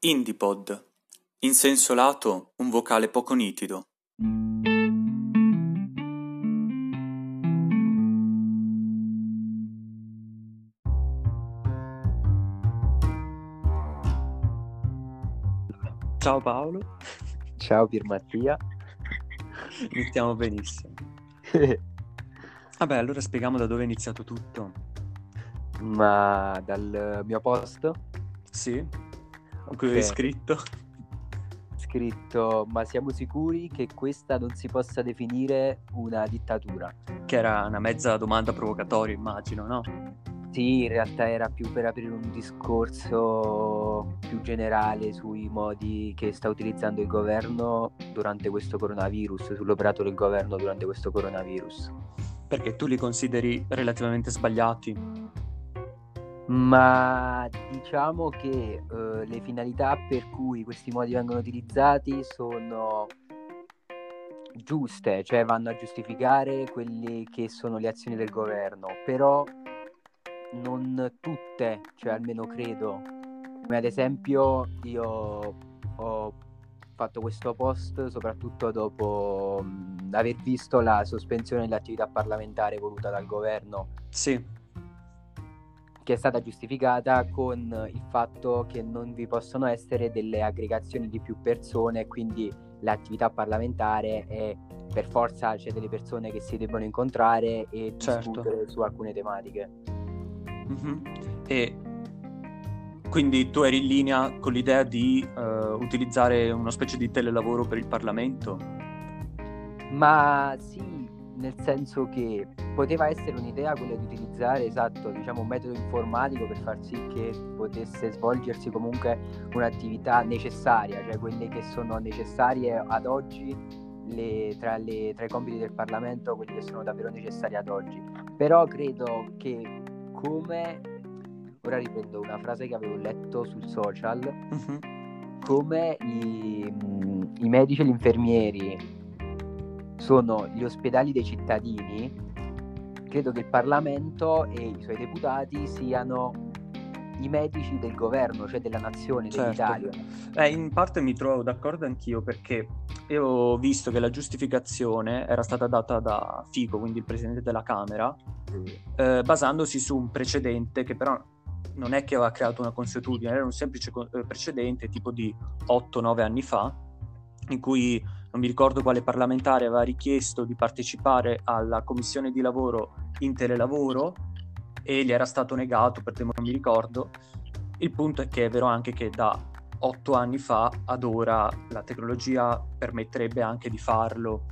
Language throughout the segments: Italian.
Indipod. In senso lato un vocale poco nitido. Ciao Paolo, Ciao Pier Mattia. iniziamo benissimo. Vabbè, allora spieghiamo da dove è iniziato tutto. Ma dal mio post Sì? Qui hai Ok. scritto? scritto ma siamo sicuri che questa non si possa definire una dittatura? Che era una mezza domanda provocatoria, immagino, no? Sì, in realtà era più per aprire un discorso più generale sui modi che sta utilizzando il governo durante questo coronavirus, sull'operato del governo durante questo coronavirus. Perché tu li consideri relativamente sbagliati. Ma diciamo che eh, le finalità per cui questi modi vengono utilizzati sono giuste, cioè vanno a giustificare quelle che sono le azioni del governo, però non tutte, cioè almeno credo. Come ad esempio io ho fatto questo post soprattutto dopo mh, aver visto la sospensione dell'attività parlamentare voluta dal governo Sì, che è stata giustificata con il fatto che non vi possono essere delle aggregazioni di più persone, quindi l'attività parlamentare è per forza c'è delle persone che si debbono incontrare e Certo. discutere su alcune tematiche. Mhm. E quindi tu eri in linea con l'idea di eh, utilizzare una specie di telelavoro per il Parlamento? Ma sì, nel senso che poteva essere un'idea quella di utilizzare, esatto, diciamo un metodo informatico per far sì che potesse svolgersi comunque un'attività necessaria, cioè quelle che sono necessarie ad oggi, le- tra, le- tra i compiti del Parlamento, quelli che sono davvero necessari ad oggi. Però credo che come, ora riprendo una frase che avevo letto sul social, Mhm. come i, i medici e gli infermieri sono gli ospedali dei cittadini, credo che il Parlamento e i suoi deputati siano i medici del governo, cioè della nazione, Certo. dell'Italia. Eh, in parte mi trovo d'accordo anch'io perché io ho visto che la giustificazione era stata data da Fico, quindi il presidente della Camera, eh, basandosi su un precedente che però non è che aveva creato una consuetudine, era un semplice co- eh, precedente tipo di 8-9 anni fa, in cui non mi ricordo quale parlamentare aveva richiesto di partecipare alla commissione di lavoro in telelavoro e gli era stato negato per tempo non mi ricordo. Il punto è che è vero anche che da 8 anni fa ad ora la tecnologia permetterebbe anche di farlo.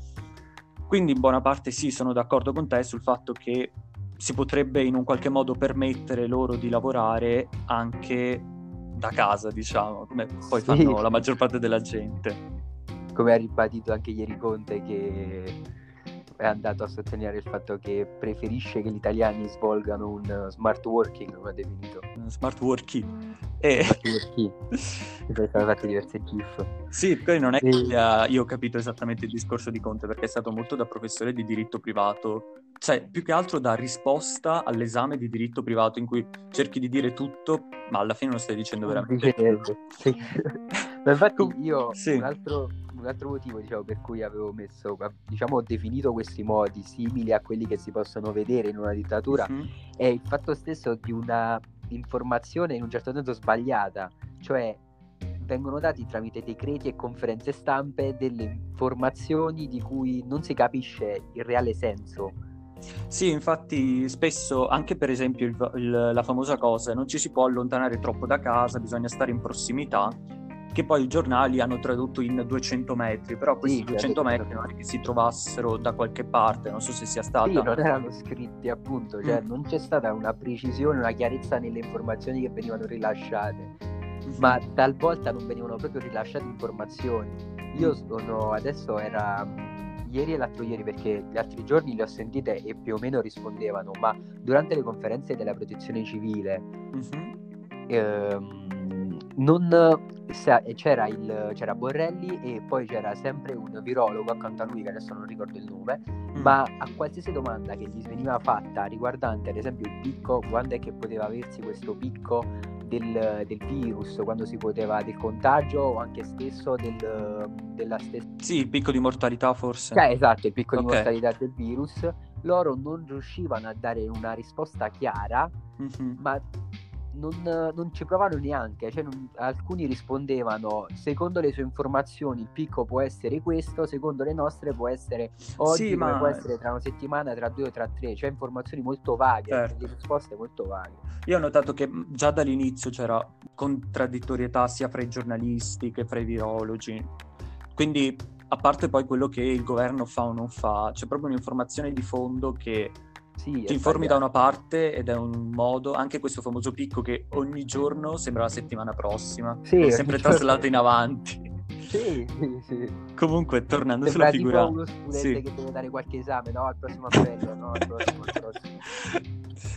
Quindi in buona parte sì, sono d'accordo con te sul fatto che si potrebbe in un qualche modo permettere loro di lavorare anche da casa, diciamo, come poi Sì. fanno la maggior parte della gente. Come ha ribadito anche ieri Conte che è andato a sottolineare il fatto che preferisce che gli italiani svolgano un uh, smart working, come ha definito. Smart working. E... Smart working. E poi sono fatti diverse gif. Sì, poi non è che sia- io ho capito esattamente il discorso di Conte perché è stato molto da professore di diritto privato, cioè più che altro da risposta all'esame di diritto privato in cui cerchi di dire tutto, ma alla fine non stai dicendo veramente. Sì. Ma infatti io sì. un, altro, un altro motivo diciamo, per cui avevo messo, diciamo, ho definito questi modi simili a quelli che si possono vedere in una dittatura Mhm. è il fatto stesso di una informazione in un certo senso sbagliata, cioè vengono dati tramite decreti e conferenze stampe delle informazioni di cui non si capisce il reale senso. Sì, infatti spesso, anche per esempio il- il- la famosa cosa, non ci si può allontanare troppo da casa, bisogna stare in prossimità, che poi i giornali hanno tradotto in 200 metri, però questi Sì, 200 certo. metri non è che si trovassero da qualche parte, non so se sia stata... Sì, non erano scritti appunto, cioè Mm. non c'è stata una precisione, una chiarezza nelle informazioni che venivano rilasciate. Mhm. ma talvolta non venivano proprio rilasciate informazioni. Io sono adesso era mh, ieri e l'altro ieri perché gli altri giorni le ho sentite e più o meno rispondevano, ma durante le conferenze della protezione civile Mhm. ehm, non c'era, il, c'era Borrelli e poi c'era sempre un virologo accanto a lui che adesso non ricordo il nome Mm. ma a qualsiasi domanda che gli veniva fatta riguardante ad esempio il picco, quando è che poteva aversi questo picco del, del, virus, quando si poteva del contagio o anche stesso del, della stessa... Sì, il picco di mortalità forse. Cioè, esatto, il picco okay. di mortalità del virus. Loro non riuscivano a dare una risposta chiara, mm-hmm. ma non, non, ci provano neanche, cioè non, alcuni rispondevano secondo le sue informazioni il picco può essere questo, secondo le nostre può essere oggi, sì, ma... può essere tra una settimana, tra due o tra tre, cioè informazioni molto vaghe, certo. risposte molto vaghe. Io ho notato che già dall'inizio c'era contraddittorietà sia fra i giornalisti che fra i virologi, quindi a parte poi quello che il governo fa o non fa, c'è proprio un'informazione di fondo che sì, ti informi da una parte ed è un modo, anche questo famoso picco che ogni giorno sembra la settimana prossima, sì, è sempre traslato in avanti. Sì, sì, sì. Comunque, tornando sembra sulla figura... uno studente sì. che deve dare qualche esame, no? Al prossimo appello, no? Al prossimo, al prossimo.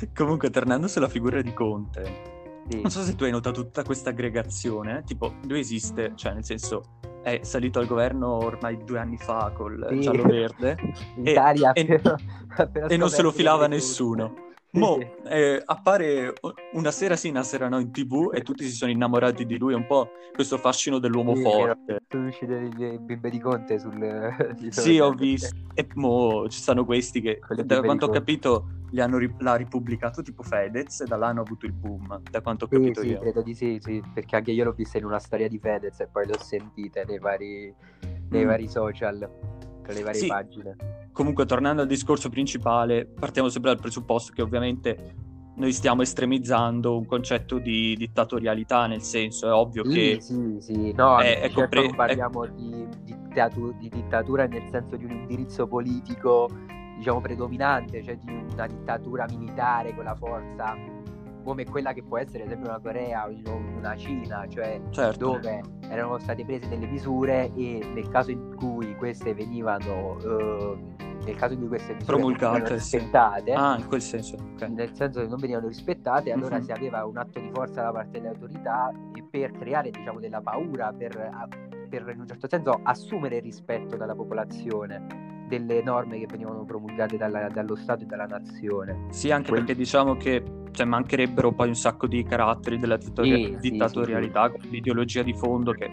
Comunque, tornando sulla figura di Conte, sì. non so se tu hai notato tutta questa aggregazione, tipo, lui esiste, cioè nel senso è salito al governo ormai due anni fa col sì. giallo-verde Italia e, appena, appena e non se lo filava nessuno. Mo eh, appare una sera sì, una sera no in tv e tutti si sono innamorati di lui, un po' questo fascino dell'uomo sì, forte. Sono uscite le bimbe di Conte sul... sì, ho visto. E mo ci stanno questi che, da quanto ho capito, li hanno, l'ha ripubblicato tipo Fedez e da là hanno avuto il boom, da quanto ho capito sì, io. Sì, credo di sì, sì, perché anche io l'ho vista in una storia di Fedez e poi l'ho sentita nei vari, nei mm. vari social, tra le varie sì. pagine. Comunque, tornando al discorso principale, partiamo sempre dal presupposto che ovviamente noi stiamo estremizzando un concetto di dittatorialità, nel senso è ovvio sì, che... Sì, sì, no, è, è certo compre- parliamo è... di, dittatu- di dittatura nel senso di un indirizzo politico diciamo predominante, cioè di una dittatura militare con la forza come quella che può essere ad esempio una Corea o una Cina, cioè certo. dove erano state prese delle misure e nel caso in cui queste venivano eh, nel caso in cui queste misure promulgate rispettate, sì. ah, in quel senso, okay. nel senso che non venivano rispettate, allora mm-hmm. si aveva un atto di forza da parte delle autorità per creare diciamo della paura, per, per in un certo senso assumere rispetto dalla popolazione delle norme che venivano promulgate dalla, dallo Stato e dalla nazione. Sì, anche Quindi... perché diciamo che cioè, mancherebbero poi un sacco di caratteri della dittatori- sì, dittatorialità, sì, sì. l'ideologia di fondo che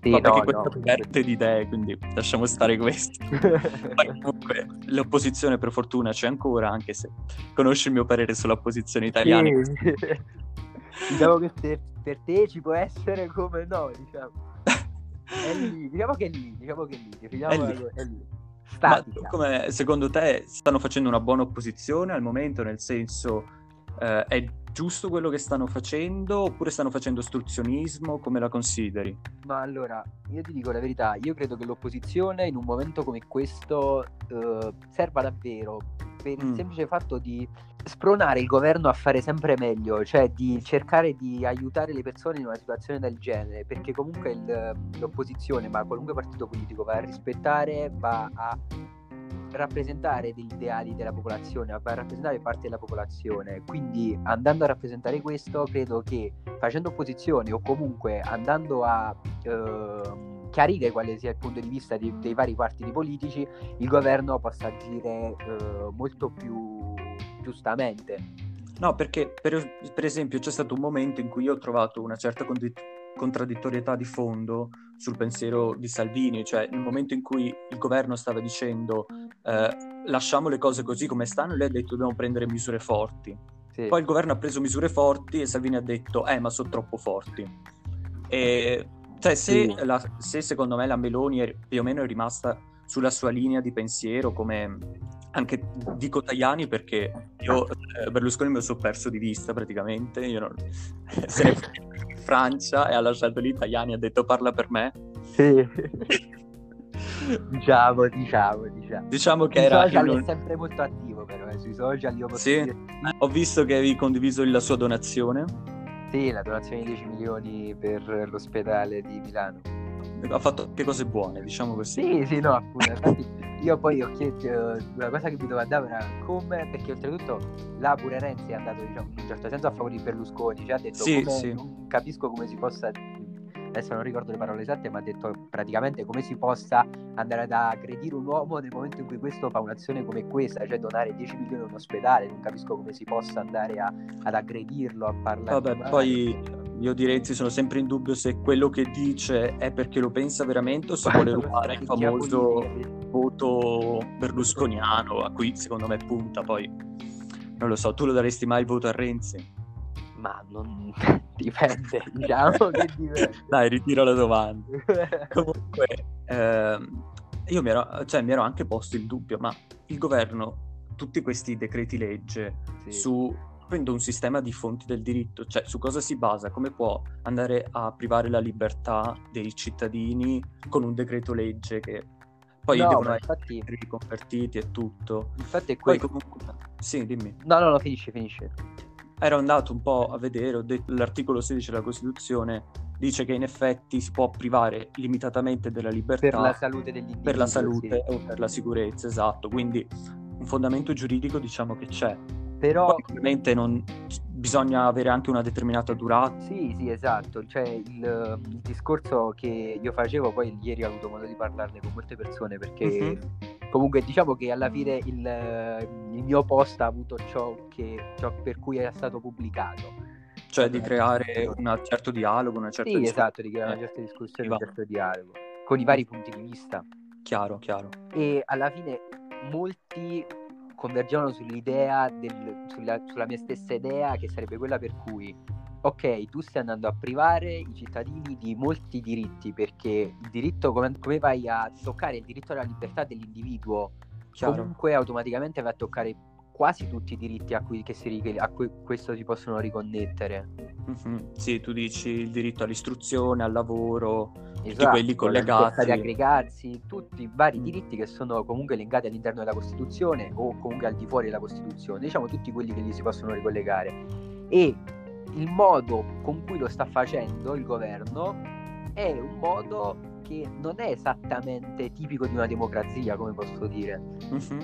sì, no, questa no. perde di idee, quindi lasciamo stare questo. comunque l'opposizione per fortuna c'è ancora, anche se conosci il mio parere sull'opposizione italiana. Sì. diciamo che per, per, te ci può essere come no, diciamo. È lì, diciamo che è lì, diciamo che è lì, diciamo è lì. È lì statica. Ma come, secondo te stanno facendo una buona opposizione al momento, nel senso eh, è giusto quello che stanno facendo oppure stanno facendo ostruzionismo? Come la consideri? Ma allora, io ti dico la verità, io credo che l'opposizione in un momento come questo eh, serva davvero per il mm. semplice fatto di spronare il governo a fare sempre meglio, cioè di cercare di aiutare le persone in una situazione del genere, perché comunque il, l'opposizione, ma qualunque partito politico va a rispettare, va a rappresentare degli ideali della popolazione, a rappresentare parte della popolazione. Quindi andando a rappresentare questo, credo che facendo opposizione o comunque andando a eh, chiarire quale sia il punto di vista di, dei vari partiti politici, il governo possa agire eh, molto più giustamente. No, perché per, per, esempio c'è stato un momento in cui io ho trovato una certa condi- contraddittorietà di fondo sul pensiero di Salvini, cioè nel momento in cui il governo stava dicendo eh, lasciamo le cose così come stanno, lei ha detto dobbiamo prendere misure forti. Sì. Poi il governo ha preso misure forti e Salvini ha detto eh ma sono troppo forti. E cioè, se, sì. la, se, secondo me la Meloni è, più o meno è rimasta sulla sua linea di pensiero, come anche dico Tajani perché io eh, Berlusconi me lo sono perso di vista praticamente, io non... se ne in Francia e ha lasciato lì Tajani, ha detto parla per me. Sì. diciamo, diciamo, diciamo. Diciamo che era... social non... è sempre molto attivo però, eh, sui social io posso sì. Dire... Ho visto che avevi condiviso la sua donazione. Sì, la donazione di 10 milioni per l'ospedale di Milano. Ha fatto anche cose buone, diciamo così. Sì, sì, no, appunto. Infatti, io poi ho chiesto, una cosa che mi domandavo era come, perché oltretutto là pure Renzi è andato, diciamo, in un certo senso a favore di Berlusconi, cioè ha detto sì, sì. non capisco come si possa adesso non ricordo le parole esatte, ma ha detto praticamente come si possa andare ad aggredire un uomo nel momento in cui questo fa un'azione come questa, cioè donare 10 milioni a un ospedale, non capisco come si possa andare a, ad aggredirlo, a parlare. Vabbè, poi io di Renzi sono sempre in dubbio se quello che dice è perché lo pensa veramente o se vuole rubare il famoso voto berlusconiano a cui secondo me punta. Poi non lo so, tu lo daresti mai il voto a Renzi? Ma non dipende, diciamo che dipende. Dai, ritiro la domanda. Comunque, ehm, io mi ero, cioè, mi ero anche posto il dubbio, ma il governo, tutti questi decreti legge sì. su prendo un sistema di fonti del diritto, cioè su cosa si basa, come può andare a privare la libertà dei cittadini con un decreto legge che poi no, devono infatti... essere riconvertiti e tutto. Infatti è quello. Comunque... Sì, dimmi. No, no, no, finisce, finisce. Ero andato un po' a vedere, ho detto, l'articolo 16 della Costituzione dice che in effetti si può privare limitatamente della libertà per la salute degli individui. Per la salute sì. o per la sicurezza, esatto. Quindi un fondamento giuridico diciamo che c'è però... Poi, ovviamente non... bisogna avere anche una determinata durata. Sì, sì, esatto. Cioè, il, il, discorso che io facevo, poi ieri ho avuto modo di parlarne con molte persone perché uh-huh. Comunque diciamo che alla fine il, il, mio post ha avuto ciò, che, ciò per cui è stato pubblicato. Cioè di creare un certo dialogo, una certa Sì, discussione. esatto, di creare una certa discussione, un certo dialogo, con i vari punti di vista. Chiaro, chiaro. E alla fine molti convergevano sull'idea del, sulla, sulla mia stessa idea che sarebbe quella per cui ok, tu stai andando a privare i cittadini di molti diritti perché il diritto, come, come vai a toccare il diritto alla libertà dell'individuo, Chiaro. comunque automaticamente vai a toccare quasi tutti i diritti a cui, si, a cui questo si possono riconnettere. Mm-hmm. Sì, tu dici il diritto all'istruzione, al lavoro, esatto, tutti quelli collegati. di aggregarsi, tutti i vari mm. diritti che sono comunque legati all'interno della Costituzione o comunque al di fuori della Costituzione, diciamo tutti quelli che gli si possono ricollegare. E il modo con cui lo sta facendo il governo è un modo che non è esattamente tipico di una democrazia, come posso dire. Mm-hmm.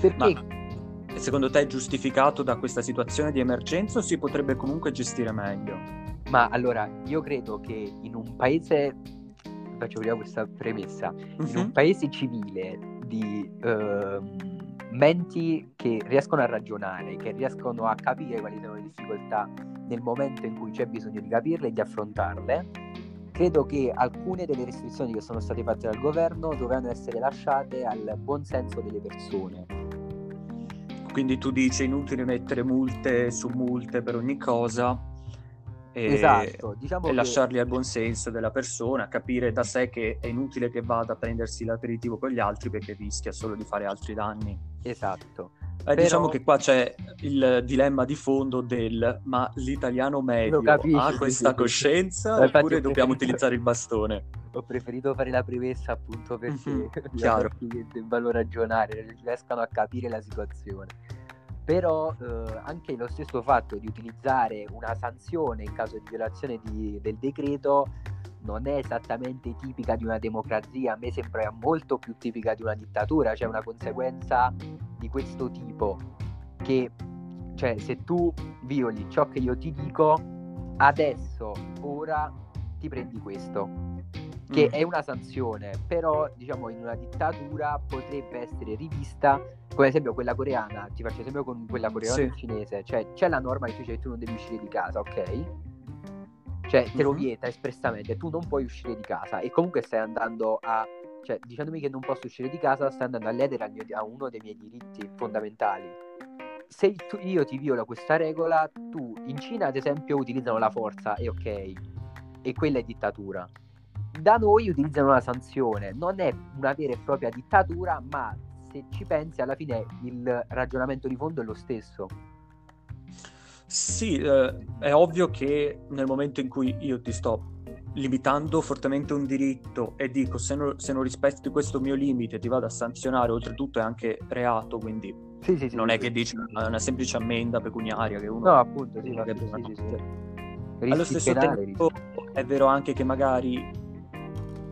Perché... Ma secondo te è giustificato da questa situazione di emergenza o si potrebbe comunque gestire meglio? Ma allora, io credo che in un paese, faccio prima questa premessa, uh-huh. in un mhm. paese civile di uh, menti che riescono a ragionare, che riescono a capire quali sono le difficoltà nel momento in cui c'è bisogno di capirle e di affrontarle, credo che alcune delle restrizioni che sono state fatte dal governo dovranno essere lasciate al buon senso delle persone quindi tu dici inutile mettere multe su multe per ogni cosa e, esatto, diciamo e che... lasciarli al buon senso della persona, capire da sé che è inutile che vada a prendersi l'aperitivo con gli altri perché rischia solo di fare altri danni. Esatto. Eh, Però... Diciamo che qua c'è il dilemma di fondo del ma l'italiano medio capisci, ha questa sì, coscienza sì. oppure dobbiamo utilizzare il bastone? Ho preferito fare la premessa appunto perché mm-hmm, chiaro. debbano ragionare, riescano a capire la situazione. Però eh, anche lo stesso fatto di utilizzare una sanzione in caso di violazione di, del decreto non è esattamente tipica di una democrazia, a me sembra molto più tipica di una dittatura, cioè una conseguenza di questo tipo che cioè se tu violi ciò che io ti dico adesso ora ti prendi questo che mm. è una sanzione però diciamo in una dittatura potrebbe essere rivista come esempio quella coreana ti faccio esempio con quella coreana sì. cinese cioè c'è la norma che dice che tu non devi uscire di casa ok cioè te lo vieta espressamente tu non puoi uscire di casa e comunque stai andando a cioè, dicendomi che non posso uscire di casa, stai andando a ledere mio, a uno dei miei diritti fondamentali. Se tu, io ti viola questa regola, tu in Cina, ad esempio, utilizzano la forza e ok, e quella è dittatura. Da noi utilizzano la sanzione, non è una vera e propria dittatura, ma se ci pensi, alla fine il ragionamento di fondo è lo stesso. Sì, eh, è ovvio che nel momento in cui io ti sto limitando fortemente un diritto e dico se non, se non, rispetti questo mio limite ti vado a sanzionare, oltretutto è anche reato, quindi sì, sì, sì, non è che dici una, una semplice ammenda pecuniaria che uno... No, appunto, sì, sì, sì, sì, Allo stesso penali, tempo è vero anche che magari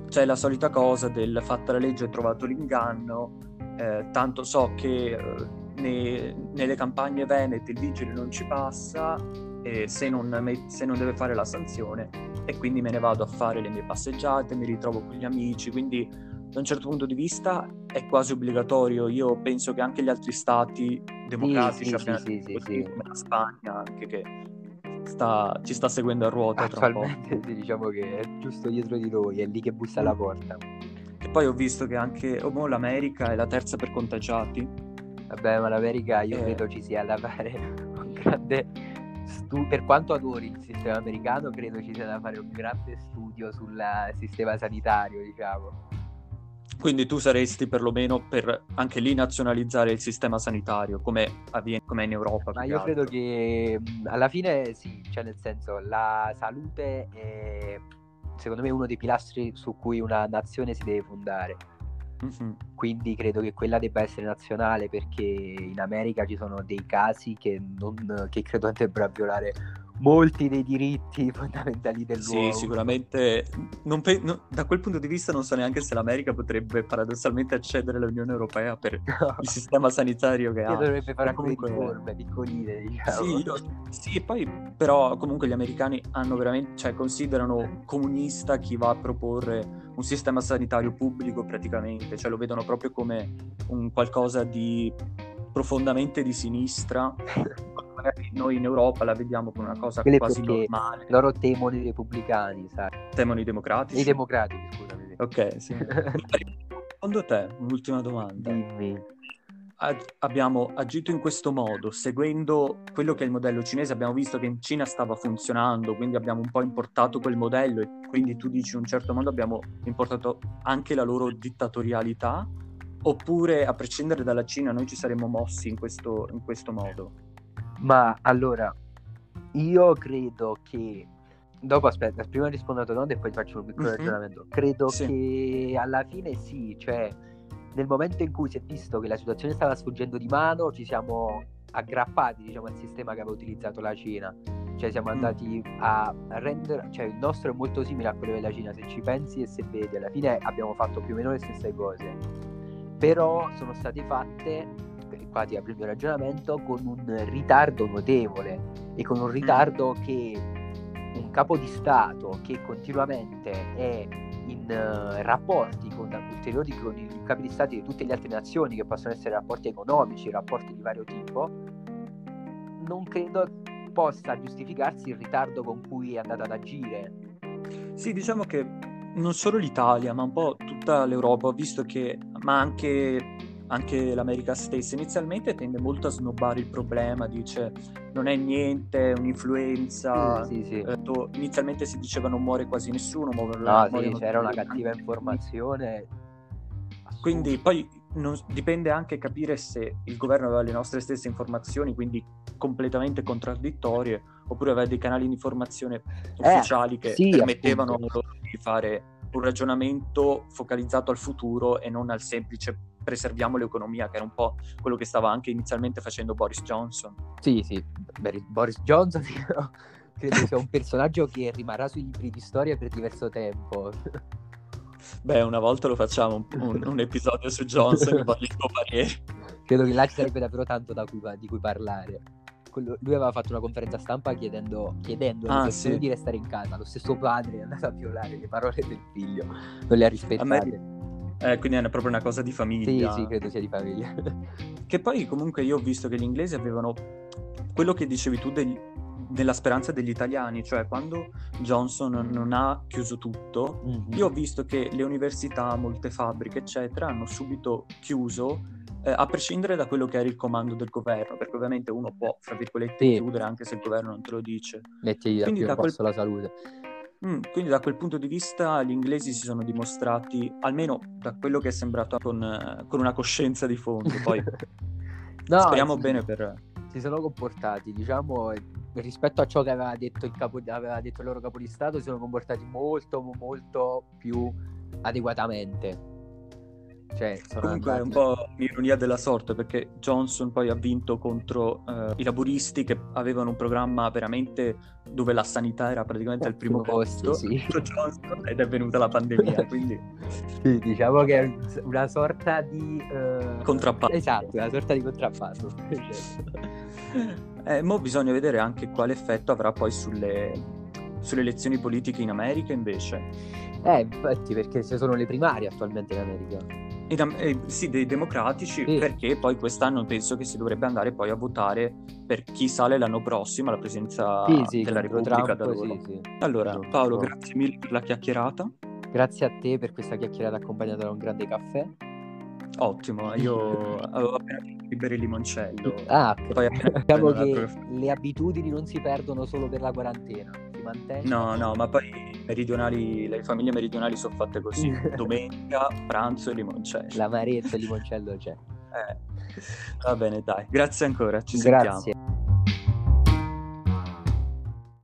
c'è la solita cosa del fatta la legge e trovato l'inganno, eh, tanto so che eh, ne, nelle campagne venete il vigile non ci passa se non, se non deve fare la sanzione e quindi me ne vado a fare le mie passeggiate, mi ritrovo con gli amici, quindi da un certo punto di vista è quasi obbligatorio. Io penso che anche gli altri stati democratici sì, sì, abbiano sì, sì, come la Spagna, anche che sta, ci sta seguendo a ruota. Attualmente sì, diciamo che è giusto dietro di noi, è lì che bussa alla porta. E poi ho visto che anche oh, l'America è la terza per contagiati. Vabbè, ma l'America io eh... credo ci sia da fare un grande stu- per quanto adori il sistema americano, credo ci sia da fare un grande studio sul sistema sanitario, diciamo. Quindi tu saresti perlomeno per anche lì nazionalizzare il sistema sanitario, come avviene come in Europa. Ma io credo che alla fine sì, cioè nel senso la salute è secondo me uno dei pilastri su cui una nazione si deve fondare. Mm-hmm. Quindi credo che quella debba essere nazionale perché in America ci sono dei casi che, non, che credo andrebbero a violare molti dei diritti fondamentali dell'uomo. Sì, sicuramente pe- no, da quel punto di vista non so neanche se l'America potrebbe paradossalmente accedere all'Unione Europea per no. il sistema sanitario che, che ha. dovrebbe fare comunque riforme piccoline, diciamo. Sì, io, sì, poi però comunque gli americani hanno veramente, cioè considerano comunista chi va a proporre un sistema sanitario pubblico praticamente, cioè lo vedono proprio come un qualcosa di profondamente di sinistra magari noi in Europa la vediamo come una cosa Quelle quasi normale. Loro temono i repubblicani, sai? Temono i democratici? I democratici, scusami. Ok, sì. Secondo te, un'ultima domanda. Dimmi. abbiamo agito in questo modo, seguendo quello che è il modello cinese, abbiamo visto che in Cina stava funzionando, quindi abbiamo un po' importato quel modello e quindi tu dici in un certo modo abbiamo importato anche la loro dittatorialità, oppure a prescindere dalla Cina noi ci saremmo mossi in questo, in questo modo? Ma allora, io credo che dopo aspetta, prima rispondo alla domanda e poi faccio un piccolo mm-hmm. ragionamento. Credo sì. che alla fine sì, cioè nel momento in cui si è visto che la situazione stava sfuggendo di mano, ci siamo aggrappati diciamo, al sistema che aveva utilizzato la Cina. Cioè siamo mm. andati a rendere, cioè il nostro è molto simile a quello della Cina, se ci pensi e se vedi, alla fine abbiamo fatto più o meno le stesse cose. Però sono state fatte qua ti apro il mio ragionamento, con un ritardo notevole e con un ritardo mm. che un capo di Stato che continuamente è in uh, rapporti con ulteriori con i capi di Stato di tutte le altre nazioni, che possono essere rapporti economici, rapporti di vario tipo, non credo possa giustificarsi il ritardo con cui è andata ad agire. Sì, diciamo che non solo l'Italia, ma un po' tutta l'Europa, visto che, ma anche anche l'America stessa inizialmente tende molto a snobbare il problema, dice non è niente, è un'influenza. Sì, sì, sì. Eh, inizialmente si diceva non muore quasi nessuno, muore, no, muore sì, c'era una cattiva informazione. Quindi poi non, dipende anche capire se il governo aveva le nostre stesse informazioni, quindi completamente contraddittorie, oppure aveva dei canali di informazione eh, ufficiali eh, che sì, permettevano appunto. di fare un ragionamento focalizzato al futuro e non al semplice preserviamo l'economia, che era un po' quello che stava anche inizialmente facendo Boris Johnson. Sì, sì, Boris Johnson credo sia un personaggio che rimarrà sui libri di storia per diverso tempo. Beh, una volta lo facciamo un, un, un episodio su Johnson e tuo parere. Credo che là ci sarebbe davvero tanto cui, di cui parlare. Lui aveva fatto una conferenza stampa chiedendo, chiedendo ah, sì. di restare in casa. Lo stesso padre è andato a violare le parole del figlio, non le ha rispettate. Eh, quindi è proprio una cosa di famiglia. Sì, sì, credo sia di famiglia. che poi comunque io ho visto che gli inglesi avevano quello che dicevi tu degli, della speranza degli italiani, cioè quando Johnson non ha chiuso tutto, mm-hmm. io ho visto che le università, molte fabbriche, eccetera, hanno subito chiuso eh, a prescindere da quello che era il comando del governo, perché ovviamente uno può, fra virgolette, sì. chiudere anche se il governo non te lo dice. Metti Quindi da quel... la salute. Mm, quindi da quel punto di vista gli inglesi si sono dimostrati, almeno da quello che è sembrato, con, con una coscienza di fondo. Poi no, speriamo si, bene per... Si sono comportati, diciamo, rispetto a ciò che aveva detto il, capo, aveva detto il loro capo di Stato, si sono comportati molto, molto più adeguatamente. Cioè, Comunque andati... è un po' l'ironia della sorte perché Johnson poi ha vinto contro uh, i laburisti che avevano un programma veramente dove la sanità era praticamente al primo posto sì. Johnson ed è venuta la pandemia quindi sì, diciamo che è una sorta di uh... contrappasso. esatto una sorta di contrappasso. Eh, mo bisogna vedere anche quale effetto avrà poi sulle, sulle elezioni politiche in America invece. Eh infatti perché ci sono le primarie attualmente in America eh, sì, dei democratici, sì. perché poi quest'anno penso che si dovrebbe andare poi a votare per chi sale l'anno prossimo alla presidenza sì, sì, della Repubblica Trump, da loro. Allora, Paolo, grazie mille per la chiacchierata. Grazie a te per questa chiacchierata accompagnata da un grande caffè. Ottimo, io avevo appena finito il limoncello. Ah, poi diciamo che le abitudini non si perdono solo per la quarantena, si mantengono. No, no, ma poi meridionali, le famiglie meridionali sono fatte così, domenica, pranzo e limoncello. L'amaretto e il limoncello c'è. Eh. Va bene, dai, grazie ancora, ci Grazie. sentiamo.